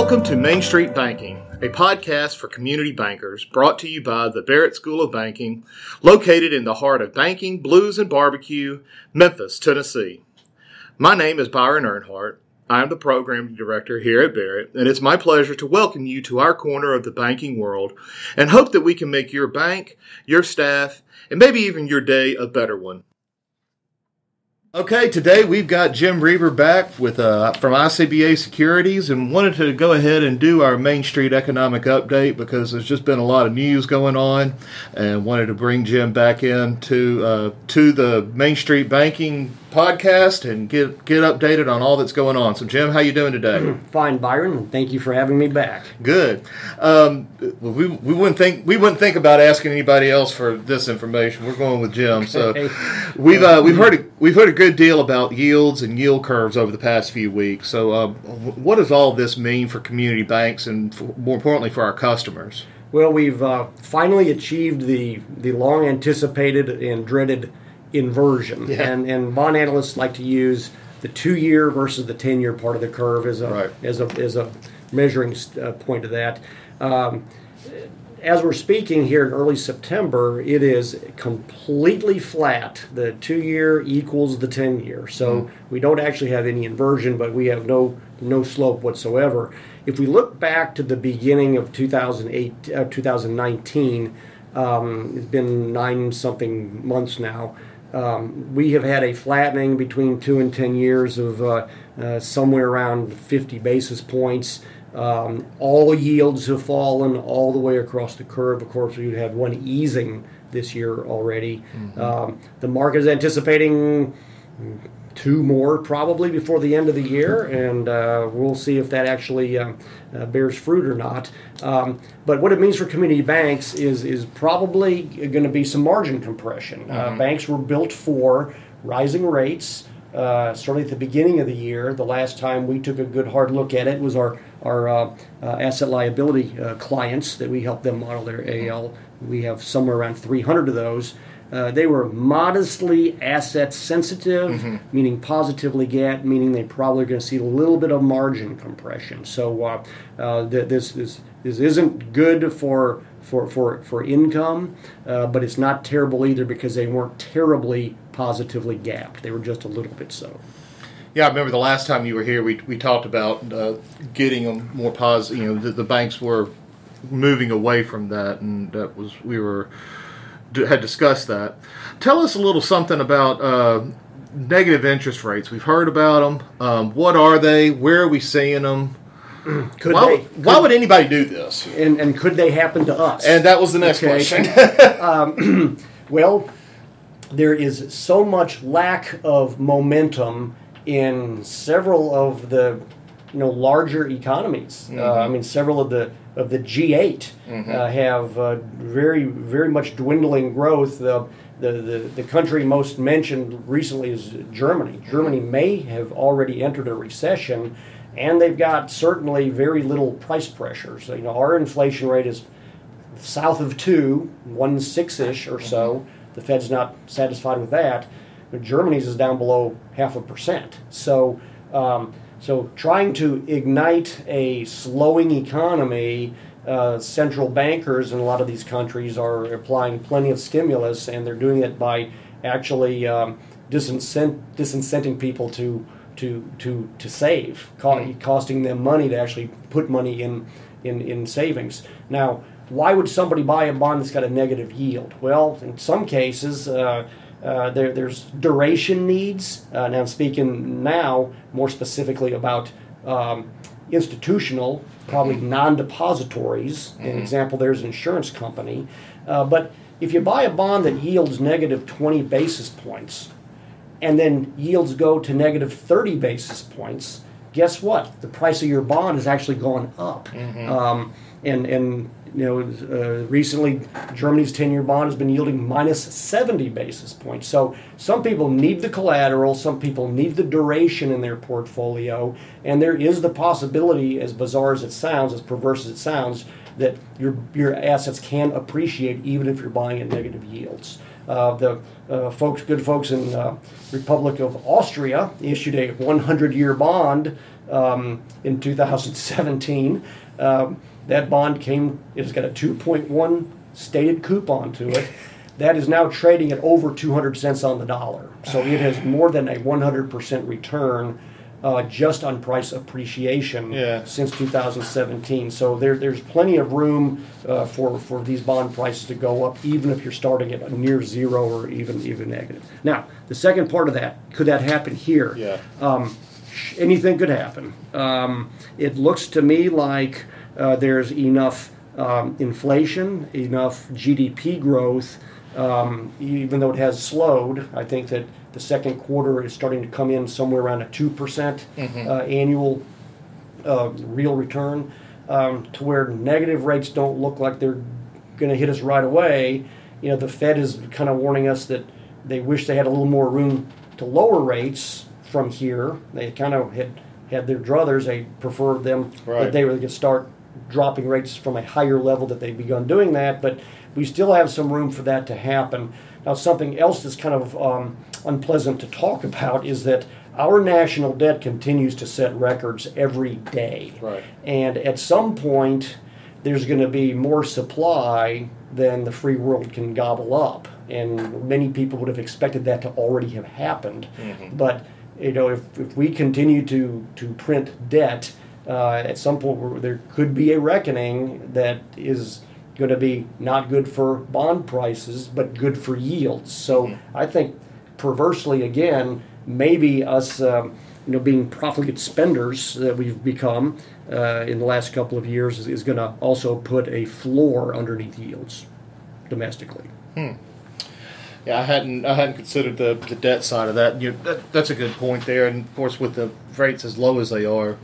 Welcome to Main Street Banking, a podcast for community bankers brought to you by the Barrett School of Banking, located in the heart of banking, blues, and barbecue, Memphis, Tennessee. My name is Byron Earnhardt. I am the program director here at Barrett, and it's my pleasure to welcome you to our corner of the banking world and hope that we can make your bank, your staff, and maybe even your day a better one. Okay, today we've got Jim Reber back with uh, from ICBA Securities, and wanted to go ahead and do our Main Street economic update because there's just been a lot of news going on, and wanted to bring Jim back in to uh, to the Main Street banking podcast and get get updated on all that's going on. So, Jim, how you doing today? Fine, Byron, thank you for having me back. Good. Um, we, we wouldn't think we wouldn't think about asking anybody else for this information. We're going with Jim. So, we've uh, we've heard a, we've heard a good deal about yields and yield curves over the past few weeks. So, uh, what does all this mean for community banks and for, more importantly for our customers? Well, we've uh, finally achieved the the long anticipated and dreaded inversion. Yeah. And and bond analysts like to use the two year versus the ten year part of the curve as a right. as a as a measuring uh, point of that. Um, as we're speaking here in early September, it is completely flat. The two year equals the ten year, so mm. we don't actually have any inversion, but we have no no slope whatsoever. If we look back to the beginning of 2008, uh, 2019, um, it's been nine something months now. Um, we have had a flattening between two and ten years of uh, uh, somewhere around 50 basis points. Um, all yields have fallen all the way across the curve. Of course, we've had one easing this year already. Mm-hmm. Um, the market is anticipating two more probably before the end of the year, and uh, we'll see if that actually uh, uh, bears fruit or not. Um, but what it means for community banks is is probably going to be some margin compression. Uh, mm-hmm. banks were built for rising rates. Uh, certainly at the beginning of the year, the last time we took a good hard look at it was our our uh, asset liability clients that we help them model their AL. We have somewhere around 300 of those. Uh, they were modestly asset sensitive, mm-hmm. meaning positively gapped, meaning they probably are going to see a little bit of margin compression. So uh, uh, this, this this isn't good for for for, for income, uh, but it's not terrible either because they weren't terribly positively gapped. They were just a little bit so. Yeah, I remember the last time you were here, we, we talked about uh, getting them more positive. You know, the, the banks were moving away from that, and that was we were had discussed that. Tell us a little something about uh, negative interest rates. We've heard about them. Um, what are they? Where are we seeing them? Could why, they, could, why would anybody do this? And, and could they happen to us? And that was the next okay. question. um, well, there is so much lack of momentum in several of the you know larger economies. Mm-hmm. Uh, I mean, several of the of the G8 mm-hmm. uh, have uh, very very much dwindling growth. The, the, the, the country most mentioned recently is Germany. Germany may have already entered a recession, and they've got certainly very little price pressure. So you know our inflation rate is south of two, one six ish or so. Mm-hmm. The Fed's not satisfied with that, but Germany's is down below half a percent. So um, so, trying to ignite a slowing economy, uh, central bankers in a lot of these countries are applying plenty of stimulus, and they're doing it by actually um, disincent, disincenting people to to to to save, co- costing them money to actually put money in in in savings. Now, why would somebody buy a bond that's got a negative yield? Well, in some cases. Uh, uh, there, there's duration needs. Uh, now I'm speaking now more specifically about um, institutional, probably mm-hmm. non-depositories. Mm-hmm. An example there's an insurance company. Uh, but if you buy a bond that yields negative 20 basis points, and then yields go to negative 30 basis points, guess what? The price of your bond has actually gone up. Mm-hmm. Um, and, and you know, uh, recently Germany's 10 year bond has been yielding minus 70 basis points. So some people need the collateral, some people need the duration in their portfolio, and there is the possibility, as bizarre as it sounds, as perverse as it sounds, that your, your assets can appreciate even if you're buying at negative yields. Uh, the uh, folks, good folks in uh, Republic of Austria, issued a 100-year bond um, in 2017. Um, that bond came; it's got a 2.1 stated coupon to it. That is now trading at over 200 cents on the dollar. So it has more than a 100% return uh, just on price appreciation Yeah. since 2017. So there, there's plenty of room uh, for, for these bond prices to go up, even if you're starting at near zero or even even negative. Now, the second part of that, could that happen here? Yeah. Um, anything could happen. Um, it looks to me like uh, there's enough um, inflation, enough GDP growth, um, even though it has slowed. I think that the second quarter is starting to come in somewhere around a 2% uh, annual uh, real return um, to where negative rates don't look like they're going to hit us right away. You know, the Fed is kind of warning us that they wish they had a little more room to lower rates from here. They kind of had had their druthers. They preferred them Right. that they were going to start dropping rates from a higher level that they've begun doing that. But we still have some room for that to happen. Now, something else that's kind of um, unpleasant to talk about is that our national debt continues to set records every day. Right. And at some point, there's going to be more supply than the free world can gobble up. And many people would have expected that to already have happened. But you know, if, if we continue to, to print debt, uh, at some point there could be a reckoning that is going to be not good for bond prices, but good for yields. So I think perversely, again, maybe us, um, you know, being profligate spenders that we've become uh, in the last couple of years is, is going to also put a floor underneath yields domestically. Yeah, I hadn't I hadn't considered the, the debt side of that. You, that. That's a good point there, and of course, with the rates as low as they are,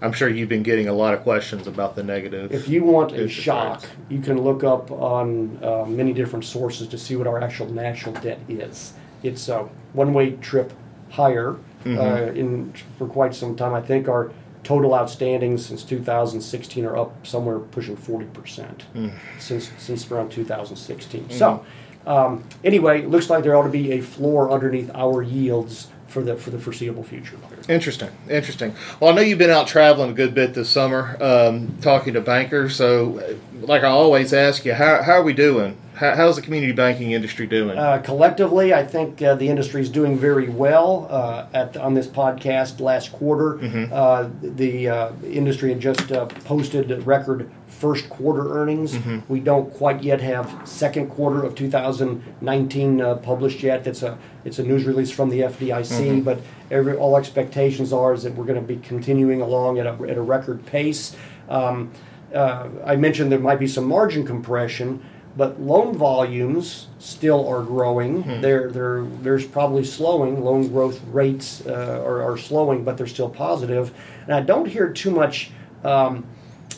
I'm sure you've been getting a lot of questions about the negative. If you want a shock, rates. you can look up on uh, many different sources to see what our actual national debt is. It's a one-way trip higher Mm-hmm. uh, in for quite some time. I think our total outstandings since 2016 are up somewhere pushing 40 percent Mm. since since around 2016. So um, anyway, it looks like there ought to be a floor underneath our yields for the for the foreseeable future. Interesting, interesting. Well, I know you've been out traveling a good bit this summer, um, talking to bankers. So, like I always ask you, how, how are we doing? How, how's the community banking industry doing? Uh, collectively, I think uh, the industry is doing very well. Uh, at on this podcast last quarter, uh, the uh, industry had just uh, posted record first quarter earnings. We don't quite yet have second quarter of 2019 uh, published yet. It's a it's a news release from the FDIC, but every, all expectations are is that we're going to be continuing along at a, at a record pace. Um, uh, I mentioned there might be some margin compression, but loan volumes still are growing. They're, they're, there's probably slowing. Loan growth rates uh, are, are slowing, but they're still positive. And I don't hear too much um,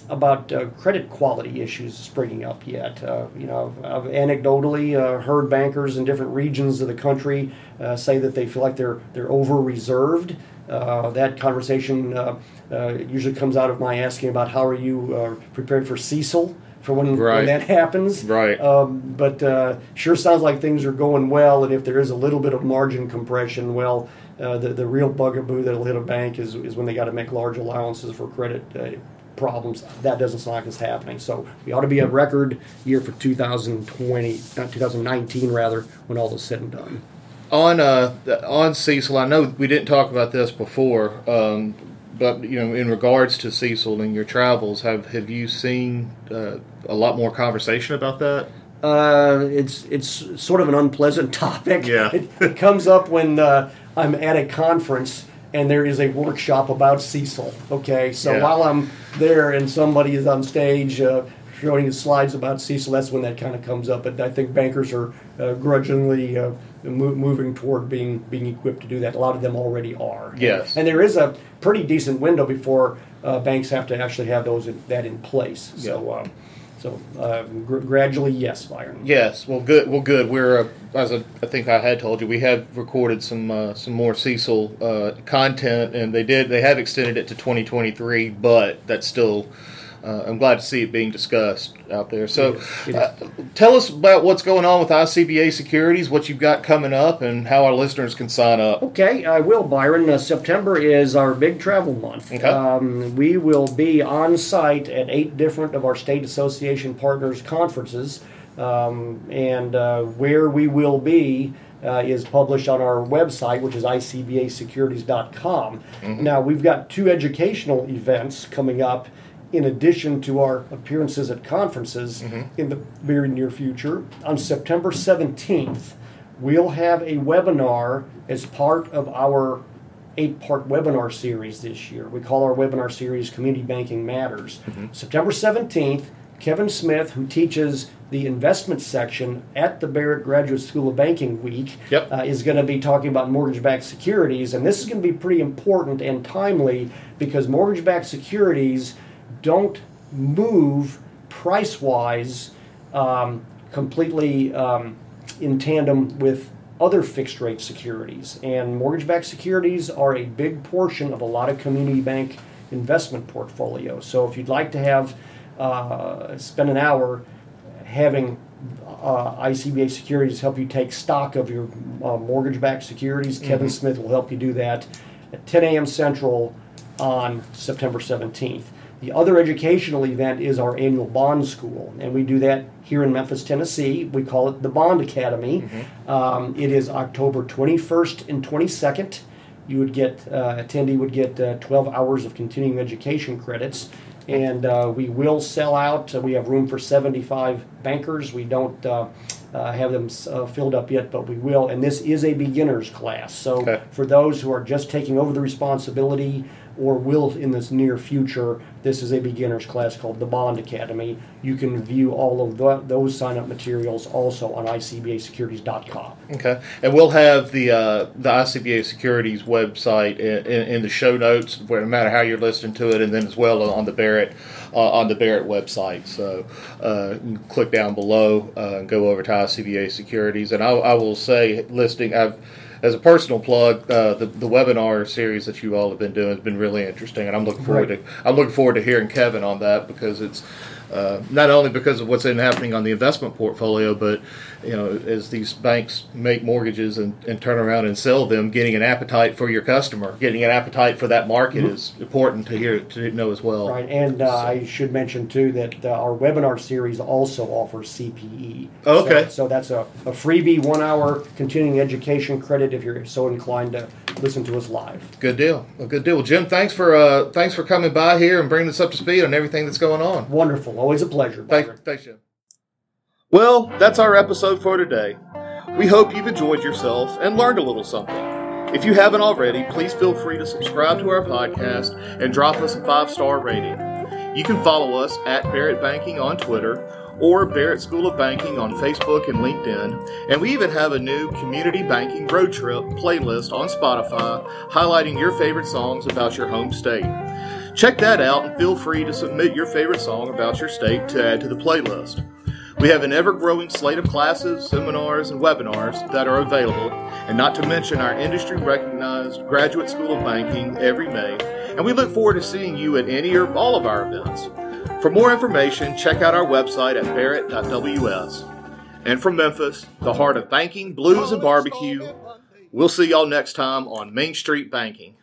about uh, credit quality issues springing up yet. Uh, you know, I've, I've anecdotally uh, heard bankers in different regions of the country uh, say that they feel like they're they're over reserved. Uh, that conversation uh, uh, usually comes out of my asking about how are you uh, prepared for CECL for when, Right. when that happens. Right. Um, but uh, sure sounds like things are going well, and if there is a little bit of margin compression, well, uh, the the real bugaboo that'll hit a bank is is when they got to make large allowances for credit. Uh, problems that doesn't sound like it's happening so we ought to be a record year for 2020 not 2019 rather when all is said and done on uh, on CECL, I know we didn't talk about this before, um, but you know, in regards to CECL and your travels, have have you seen uh, a lot more conversation about that? Uh, it's it's sort of an unpleasant topic. Yeah. it, it comes up when uh, I'm at a conference and there is a workshop about CECL. Okay, so Yeah. while I'm there and somebody is on stage showing slides about CECL, that's when that kind of comes up. But I think bankers are uh, grudgingly uh, mo- moving toward being being equipped to do that. A lot of them already are. Yes. and there is a pretty decent window before uh, banks have to actually have those in, that in place. So. Uh, so uh, gr- gradually, yes, Byron. Yes. Well, good. Well, good. We're uh, as I, I think I had told you, we have recorded some uh, some more CECL uh, content, and they did they have extended it to 2023, but that's still uh, I'm glad to see it being discussed out there. So, It is. It is. uh, tell us about what's going on with ICBA Securities, what you've got coming up, and how our listeners can sign up. Okay, I will, Byron. Uh, September is our big travel month. Okay. Um, we will be on site at eight different of our state association partners' conferences, um, and uh, where we will be. Uh, is published on our website, which is icbasecurities.com. Now, we've got two educational events coming up in addition to our appearances at conferences in the very near future. On September 17th, we'll have a webinar as part of our eight part webinar series this year. We call our webinar series Community Banking Matters. September 17th, Kevin Smith, who teaches the investment section at the Barrett Graduate School of Banking Week, Yep. uh, is going to be talking about mortgage backed securities. And this is going to be pretty important and timely because mortgage backed securities don't move price wise um, completely um, in tandem with other fixed rate securities. And mortgage backed securities are a big portion of a lot of community bank investment portfolios. So if you'd like to have uh, spend an hour having uh, ICBA Securities help you take stock of your uh, mortgage-backed securities. Kevin Smith will help you do that at 10 a.m. Central on September 17th. The other educational event is our annual bond school, and we do that here in Memphis, Tennessee. We call it the Bond Academy. Um, it is October 21st and 22nd. You would get uh, attendee would get uh, 12 hours of continuing education credits, and uh, we will sell out. We have room for 75 bankers. We don't uh, uh, have them uh, filled up yet, but we will. And this is a beginners class, so Okay. for those who are just taking over the responsibility or will in this near future, this is a beginners class called the Bond Academy. You can view all of the, those sign up materials also on icbasecurities.com. Okay, and we'll have the uh, the ICBA Securities website in, in, in the show notes, where no matter how you're listening to it, and then as well on the Barrett uh, on the Barrett website. So uh, click down below uh, and go over to ICBA Securities. And I, I will say, listing I've as a personal plug, uh, the the webinar series that you all have been doing has been really interesting, and I'm looking forward Right. to I'm looking forward to hearing Kevin on that because it's uh, not only because of what's been happening on the investment portfolio, but you know, as these banks make mortgages and, and turn around and sell them, getting an appetite for your customer, getting an appetite for that market is important to hear to know as well. Right, and uh, I should mention too that uh, our webinar series also offers CPE. Oh, okay. So, so that's a, a freebie one hour continuing education credit if you're so inclined to listen to us live. Good deal. A good deal. Well, Jim, thanks for uh, thanks for coming by here and bringing us up to speed on everything that's going on. Wonderful, always a pleasure. Thanks, thanks, Jim. Well, that's our episode for today. We hope you've enjoyed yourself and learned a little something. If you haven't already, please feel free to subscribe to our podcast and drop us a five star rating. You can follow us at Barrett Banking on Twitter or Barrett School of Banking on Facebook and LinkedIn. And we even have a new community banking road trip playlist on Spotify highlighting your favorite songs about your home state. Check that out and feel free to submit your favorite song about your state to add to the playlist. We have an ever growing slate of classes, seminars, and webinars that are available, and not to mention our industry recognized Graduate School of Banking every May. And we look forward to seeing you at any or all of our events. For more information, check out our website at barrett.ws. And from Memphis, the heart of banking, blues, and barbecue, we'll see y'all next time on Main Street Banking.